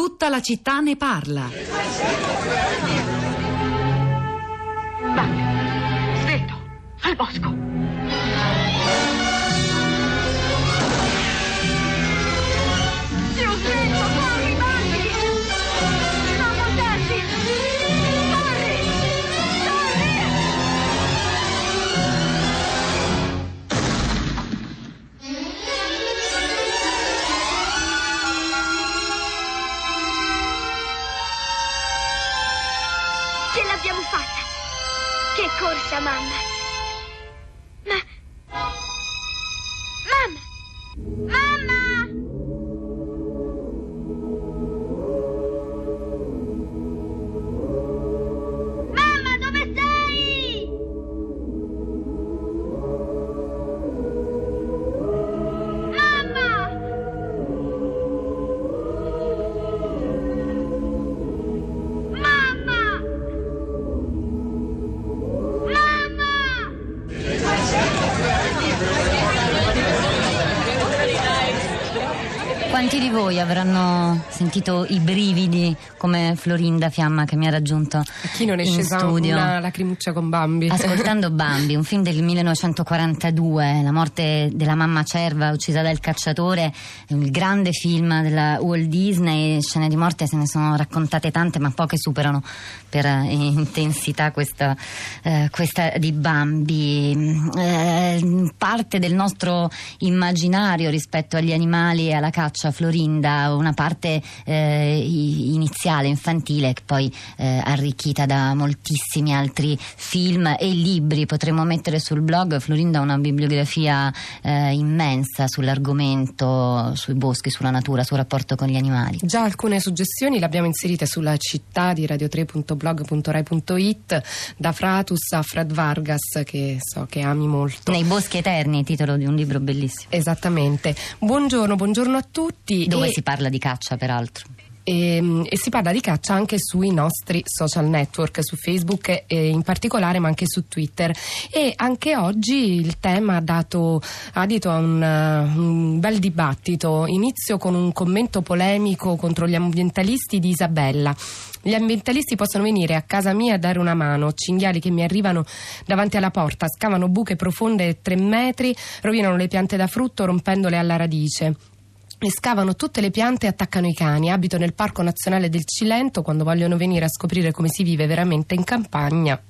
Tutta la città ne parla. Vai, svelto, al bosco. Quanti di voi avranno sentito i brividi come Florinda Fiamma che mi ha raggiunto A chi non è in scesa studio? una lacrimuccia con Bambi? Ascoltando Bambi, un film del 1942, la morte della mamma cerva uccisa dal cacciatore, il grande film della Walt Disney, scene di morte se ne sono raccontate tante ma poche superano per eh, intensità questa, eh, questa di Bambi. Eh, parte del nostro immaginario rispetto agli animali e alla caccia, Florinda, una parte eh, iniziale, infantile, che poi eh, arricchita da moltissimi altri film e libri. Potremmo mettere sul blog Florinda ha una bibliografia eh, immensa sull'argomento, sui boschi, sulla natura, sul rapporto con gli animali. Già alcune suggestioni le abbiamo inserite sulla città di radio3.blog.rai.it da Fratus a Fred Vargas che so che ami molto. Nei boschi eterni, titolo di un libro bellissimo. Esattamente. Buongiorno, buongiorno a tutti. Dove e, si parla di caccia, peraltro. e- e si parla di caccia anche sui nostri social network, su Facebook in particolare, ma anche su Twitter. E anche oggi il tema ha dato adito a un, eh, un bel dibattito. Inizio con un commento polemico contro gli ambientalisti di Isabella. Gli ambientalisti possono venire a casa mia a dare una mano, cinghiali che mi arrivano davanti alla porta, scavano buche profonde tre metri, rovinano le piante da frutto rompendole alla radice. Scavano tutte le piante e attaccano i cani. Abito nel Parco Nazionale del Cilento quando vogliono venire a scoprire come si vive veramente in campagna.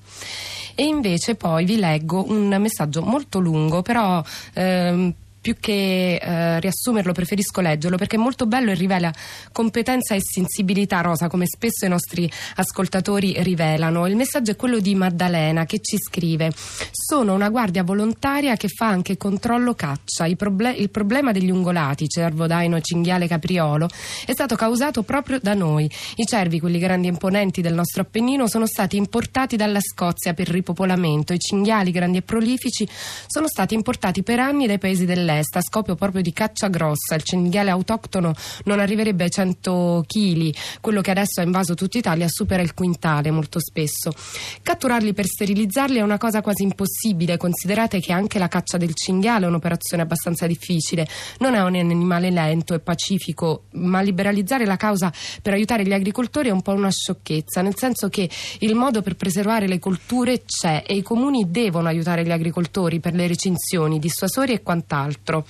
E invece poi vi leggo un messaggio molto lungo, però ehm, più che eh, riassumerlo preferisco leggerlo perché è molto bello e rivela competenza e sensibilità, Rosa, come spesso i nostri ascoltatori rivelano. Il messaggio è quello di Maddalena che ci scrive: Sono una guardia volontaria che fa anche controllo caccia. I proble- il problema degli ungolati, cervo, daino, cinghiale, capriolo, è stato causato proprio da noi. I cervi, quelli grandi e imponenti del nostro Appennino, sono stati importati dalla Scozia per ripopolamento. I cinghiali grandi e prolifici sono stati importati per anni dai paesi dell'est a scopo proprio di caccia grossa. Il cinghiale autoctono non arriverebbe ai 100 kg, quello che adesso ha invaso tutta Italia supera il quintale molto spesso. Catturarli per sterilizzarli è una cosa quasi impossibile, considerate che anche la caccia del cinghiale è un'operazione abbastanza difficile. Non è un animale lento e pacifico, ma liberalizzare la causa per aiutare gli agricoltori è un po' una sciocchezza, nel senso che il modo per preservare le colture c'è e i comuni devono aiutare gli agricoltori per le recinzioni, dissuasori e quant'altro. espectro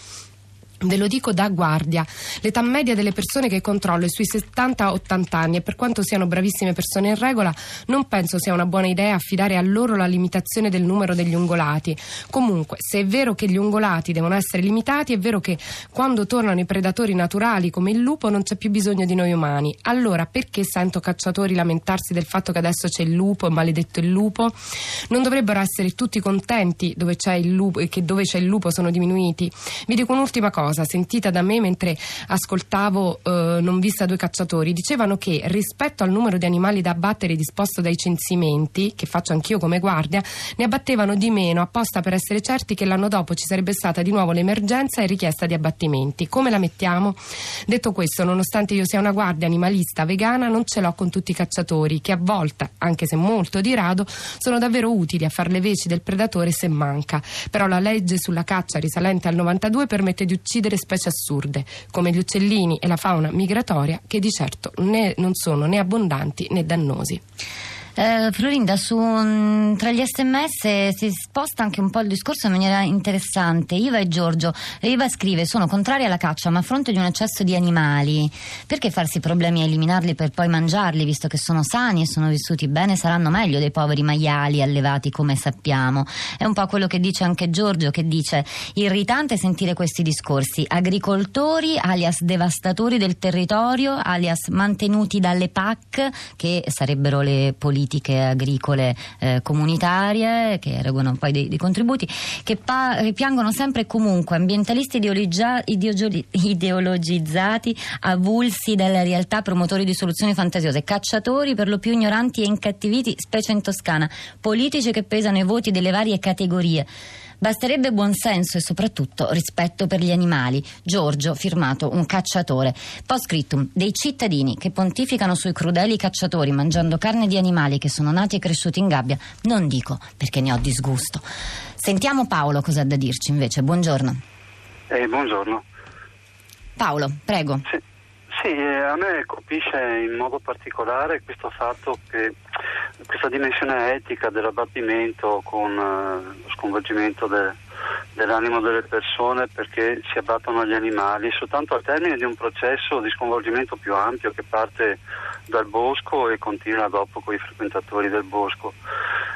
Ve lo dico da guardia, l'età media delle persone che controllo è sui 70-80 anni e per quanto siano bravissime persone in regola, non penso sia una buona idea affidare a loro la limitazione del numero degli ungolati. Comunque, se è vero che gli ungolati devono essere limitati, è vero che quando tornano i predatori naturali come il lupo non c'è più bisogno di noi umani. Allora, perché sento cacciatori lamentarsi del fatto che adesso c'è il lupo, maledetto il lupo? Non dovrebbero essere tutti contenti dove c'è il lupo e che dove c'è il lupo sono diminuiti? Vi dico un'ultima cosa, sentita da me mentre ascoltavo eh, Non vista due cacciatori. Dicevano che rispetto al numero di animali da abbattere disposto dai censimenti, che faccio anch'io come guardia, ne abbattevano di meno apposta per essere certi che l'anno dopo ci sarebbe stata di nuovo l'emergenza e richiesta di abbattimenti. Come la mettiamo? Detto questo, nonostante io sia una guardia animalista vegana, non ce l'ho con tutti i cacciatori, che a volte, anche se molto di rado, sono davvero utili a far le veci del predatore se manca. Però la legge sulla caccia risalente al 92 permette di uccidere uccidere specie assurde, come gli uccellini e la fauna migratoria, che di certo né, non sono né abbondanti né dannosi. Eh, Florinda, su, mh, tra gli sms si sposta anche un po' il discorso in maniera interessante. Iva e Giorgio. Iva scrive: Sono contraria alla caccia, ma a fronte di un eccesso di animali, perché farsi problemi a eliminarli per poi mangiarli, visto che sono sani e sono vissuti bene, saranno meglio dei poveri maiali allevati come sappiamo. È un po' quello che dice anche Giorgio, che dice: Irritante sentire questi discorsi. Agricoltori, alias devastatori del territorio, alias mantenuti dalle PAC, che sarebbero le politiche politiche agricole eh, comunitarie che erogono poi dei, dei contributi, che, pa- che, piangono sempre e comunque ambientalisti ideologia- ideologi- ideologizzati, avulsi dalla realtà, promotori di soluzioni fantasiose, cacciatori per lo più ignoranti e incattiviti, specie in Toscana, politici che pesano i voti delle varie categorie. Basterebbe buonsenso e soprattutto rispetto per gli animali. Giorgio, firmato un cacciatore. Post scriptum, dei cittadini che pontificano sui crudeli cacciatori mangiando carne di animali che sono nati e cresciuti in gabbia, non dico perché ne ho disgusto. Sentiamo Paolo cosa ha da dirci invece. Buongiorno. Eh, buongiorno. Paolo, prego. Sì. Sì, eh, a me colpisce in modo particolare questo fatto che questa dimensione etica dell'abbattimento con uh, lo sconvolgimento de, dell'animo delle persone perché si abbattono gli animali soltanto al termine di un processo di sconvolgimento più ampio che parte dal bosco e continua dopo con i frequentatori del bosco.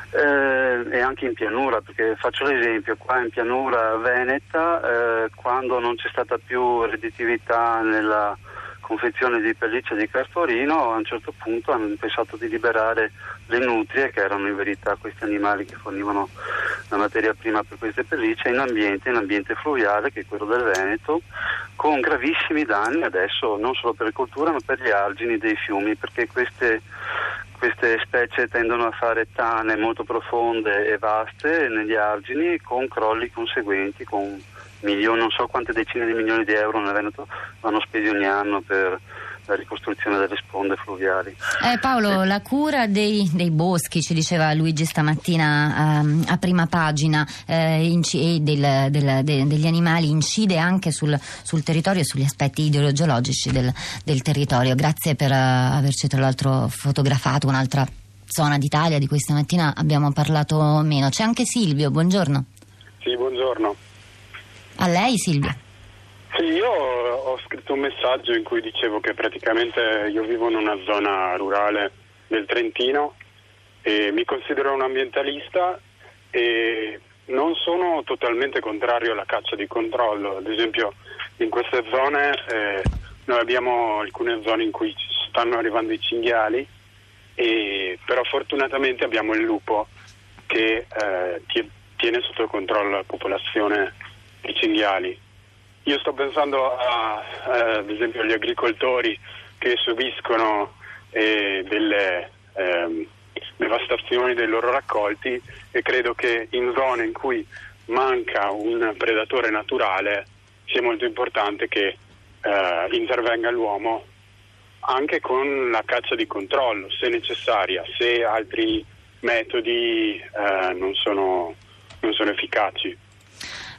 Eh, e anche in pianura, perché faccio l'esempio, qua in pianura veneta, eh, quando non c'è stata più redditività nella confezione di pelliccia di cartorino, a un certo punto hanno pensato di liberare le nutrie, che erano in verità questi animali che fornivano la materia prima per queste pellicce, in ambiente, in ambiente fluviale, che è quello del Veneto, con gravissimi danni adesso non solo per le colture ma per gli argini dei fiumi, perché queste, queste specie tendono a fare tane molto profonde e vaste negli argini con crolli conseguenti, con milioni, non so quante decine di milioni di euro nel Veneto vanno spesi ogni anno per la ricostruzione delle sponde fluviali. Eh, Paolo, eh. la cura dei, dei, boschi, ci diceva Luigi stamattina um, a prima pagina, eh, inci- del, del, de, degli animali incide anche sul, sul, territorio e sugli aspetti ideologici del, del territorio. Grazie per uh, averci tra l'altro fotografato un'altra zona d'Italia di cui stamattina abbiamo parlato meno. C'è anche Silvio, buongiorno. Sì, buongiorno. A lei Silvia. Sì, io ho scritto un messaggio in cui dicevo che praticamente io vivo in una zona rurale del Trentino e mi considero un ambientalista e non sono totalmente contrario alla caccia di controllo. Ad esempio in queste zone eh, noi abbiamo alcune zone in cui stanno arrivando i cinghiali, e, però fortunatamente abbiamo il lupo che eh, tiene sotto controllo la popolazione i cinghiali. Io sto pensando a, eh, ad esempio agli agricoltori che subiscono eh, delle eh, devastazioni dei loro raccolti e credo che in zone in cui manca un predatore naturale sia molto importante che eh, intervenga l'uomo anche con la caccia di controllo, se necessaria, se altri metodi eh, non sono, non sono efficaci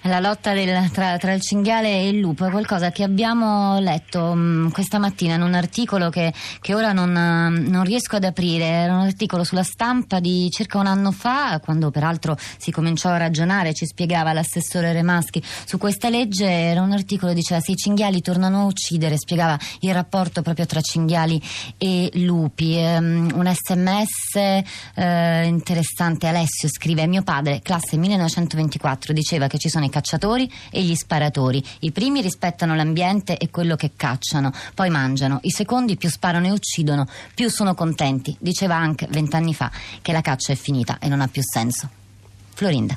la lotta del, tra, tra, il cinghiale e il lupo è qualcosa che abbiamo letto mh, mm, questa mattina in un articolo che, che ora non, non, riesco ad aprire. Era un articolo sulla stampa di circa un anno fa, quando peraltro si cominciò a ragionare, ci spiegava l'assessore Remaschi su questa legge. Era un articolo che diceva se i cinghiali tornano a uccidere, spiegava il rapporto proprio tra cinghiali e lupi. Um, un sms eh, interessante. Alessio scrive: Mio padre, classe 1924, diceva che ci sono i cacciatori e gli sparatori. I primi rispettano l'ambiente e quello che cacciano, poi mangiano. I secondi più sparano e uccidono, più sono contenti. Diceva anche vent'anni fa che la caccia è finita e non ha più senso. Florinda.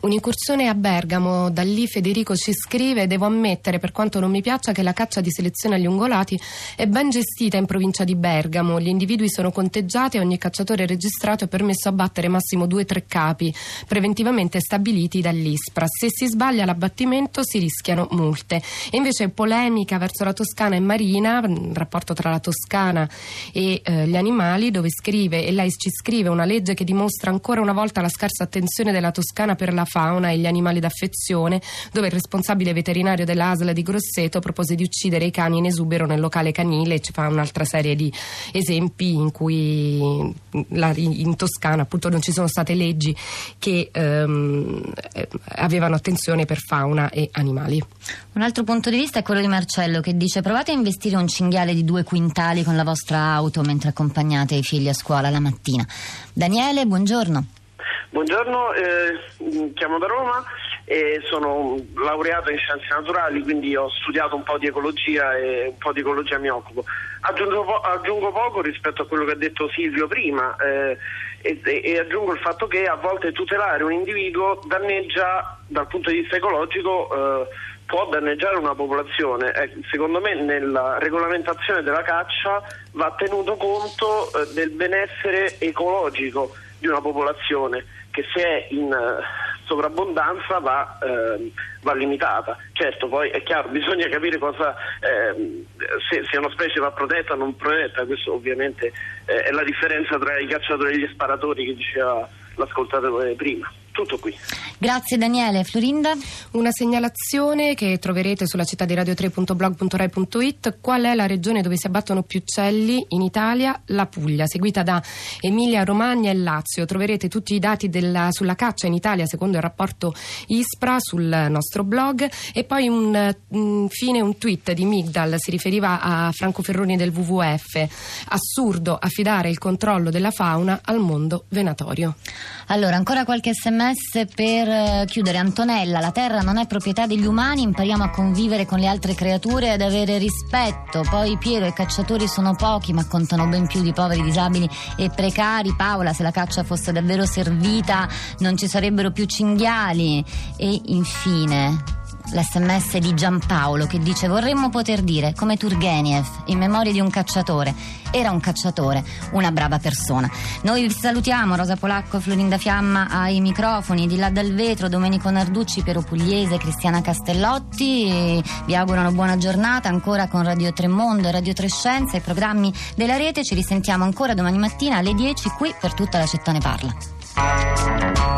Un'incursione a Bergamo, da lì Federico ci scrive: Devo ammettere, per quanto non mi piaccia, che la caccia di selezione agli ungolati è ben gestita in provincia di Bergamo. Gli individui sono conteggiati e ogni cacciatore registrato è permesso a battere massimo due o tre capi, preventivamente stabiliti dall'ISPRA. Se si sbaglia l'abbattimento si rischiano multe. E invece polemica verso la Toscana e Marina, il rapporto tra la Toscana e eh, gli animali, dove scrive, e lei ci scrive una legge che dimostra ancora una volta la scarsa attenzione della Toscana per la fauna e gli animali d'affezione, dove il responsabile veterinario dell'ASL di Grosseto propose di uccidere i cani in esubero nel locale canile. Ci fa un'altra serie di esempi in cui la, in Toscana appunto non ci sono state leggi che ehm, avevano attenzione per fauna e animali. Un altro punto di vista è quello di Marcello che dice provate a investire un cinghiale di due quintali con la vostra auto mentre accompagnate i figli a scuola la mattina. Daniele, buongiorno. Buongiorno, eh, chiamo da Roma e sono laureato in scienze naturali, quindi ho studiato un po' di ecologia e un po' di ecologia mi occupo. Aggiungo, po- aggiungo poco rispetto a quello che ha detto Silvio prima eh, e, e, aggiungo il fatto che a volte tutelare un individuo danneggia dal punto di vista ecologico eh, può danneggiare una popolazione. Eh, secondo me nella regolamentazione della caccia va tenuto conto eh, del benessere ecologico di una popolazione che se è in uh, sovrabbondanza va, uh, va, limitata. Certo, poi è chiaro, bisogna capire cosa, uh, se, se, una specie va protetta o non protetta, questo ovviamente eh, è la differenza tra i cacciatori e gli sparatori che diceva l'ascoltatore prima tutto qui. Grazie Daniele. Florinda? Una segnalazione che troverete sulla città di radio3.blog.rai.it. Qual è la regione dove si abbattono più uccelli in Italia? La Puglia, seguita da Emilia, Romagna e Lazio. Troverete tutti i dati della, sulla caccia in Italia secondo il rapporto ISPRA sul nostro blog. E poi un, infine un tweet di Migdal si riferiva a Franco Ferroni del WWF. Assurdo affidare il controllo della fauna al mondo venatorio. Allora, ancora qualche sms per eh, chiudere. Antonella, la terra non è proprietà degli umani, impariamo a convivere con le altre creature e ad avere rispetto. Poi Piero, i cacciatori sono pochi, ma contano ben più di poveri, disabili e precari. Paola, se la caccia fosse davvero servita, non ci sarebbero più cinghiali. E infine l'sms di Giampaolo che dice vorremmo poter dire come Turgenev in memoria di un cacciatore. Era un cacciatore, una brava persona. Noi vi salutiamo Rosa Polacco, Florinda Fiamma ai microfoni di là dal vetro Domenico Narducci, Piero Pugliese Cristiana Castellotti. Vi augurano buona giornata ancora con Radio Tremondo e Radio Trescenza i programmi della rete. Ci risentiamo ancora domani mattina alle 10 qui per tutta la città ne parla